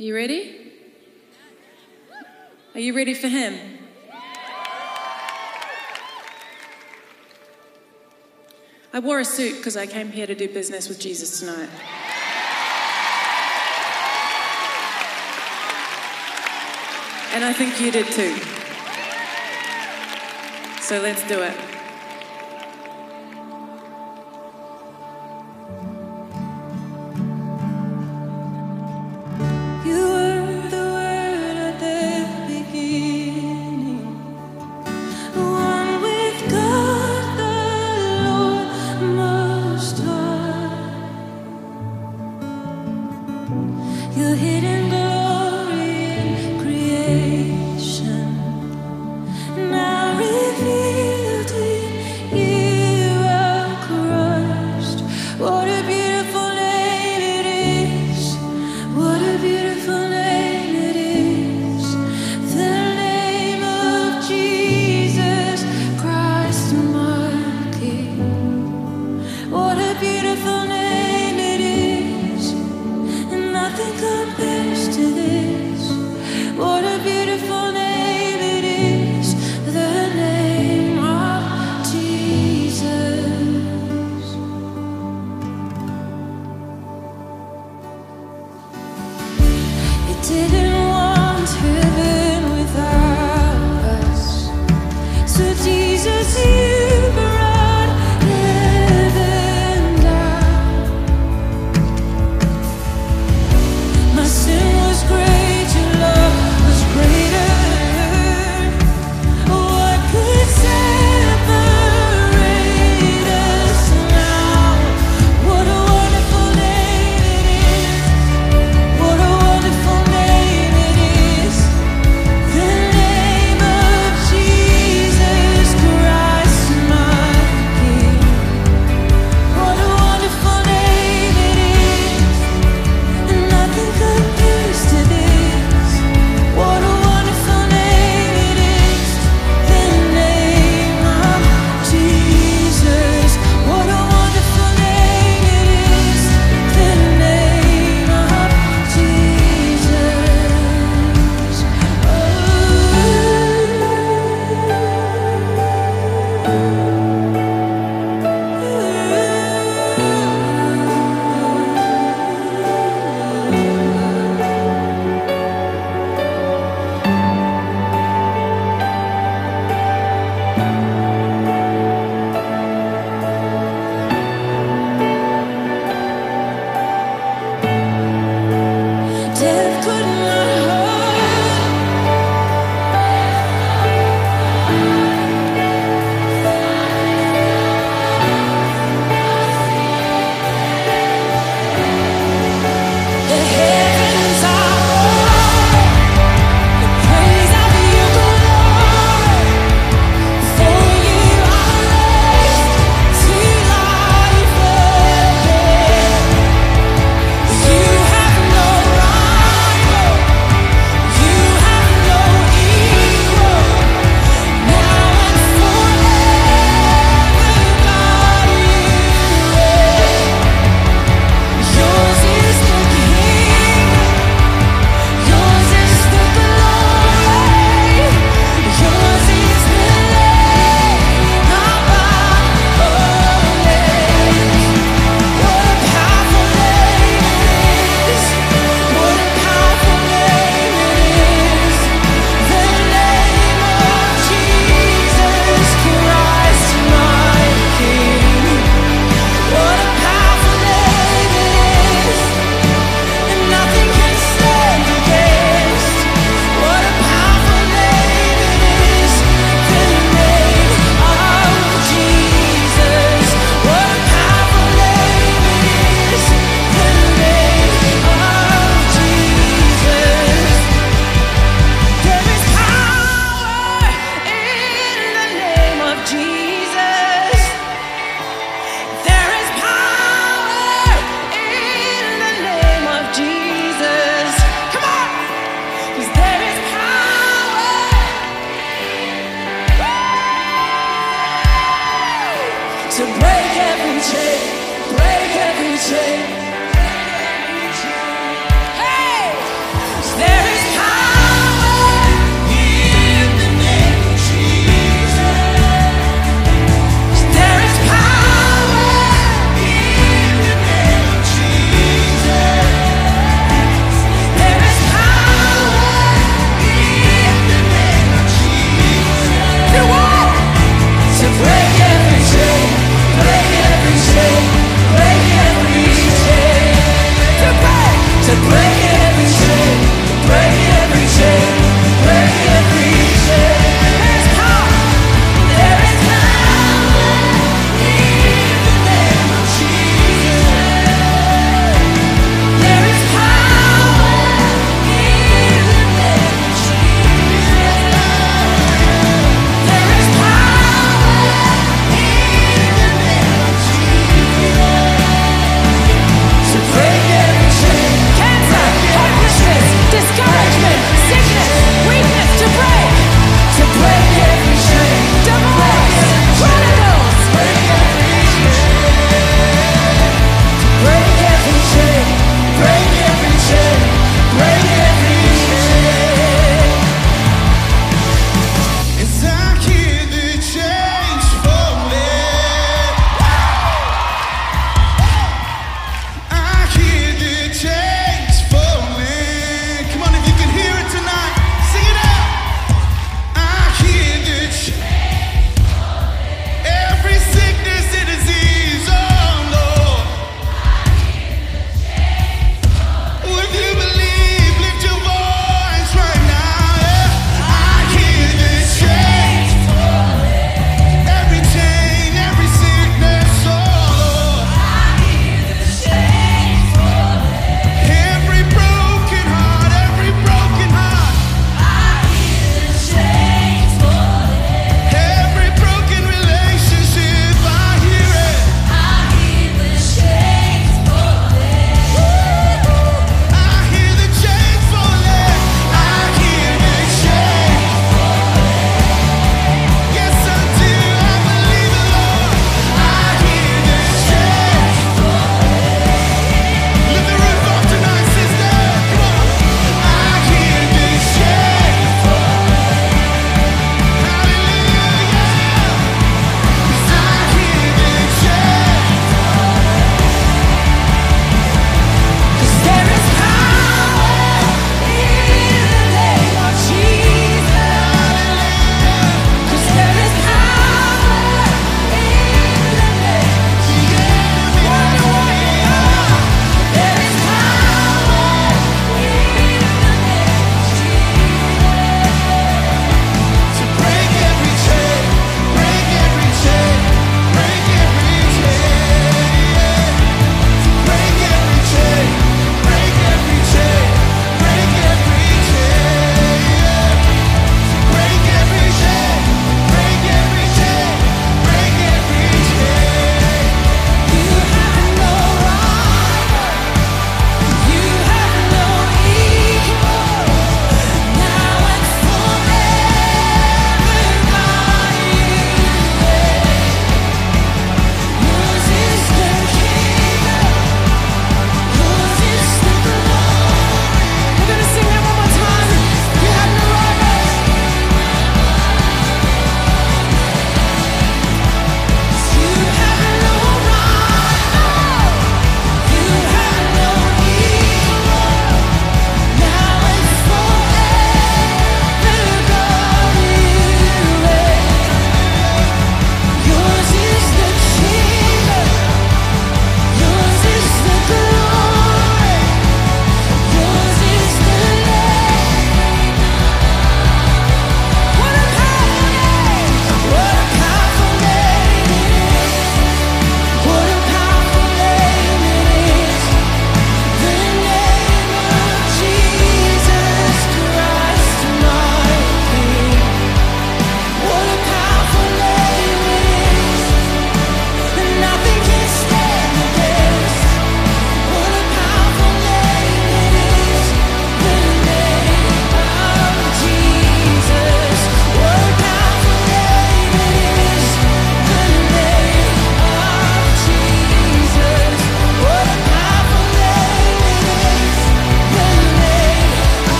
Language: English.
Are you ready? Are you ready for Him? I wore a suit because I came here to do business with Jesus tonight. And I think you did too. So let's do it. Jesus, you. to break every chain, break every chain.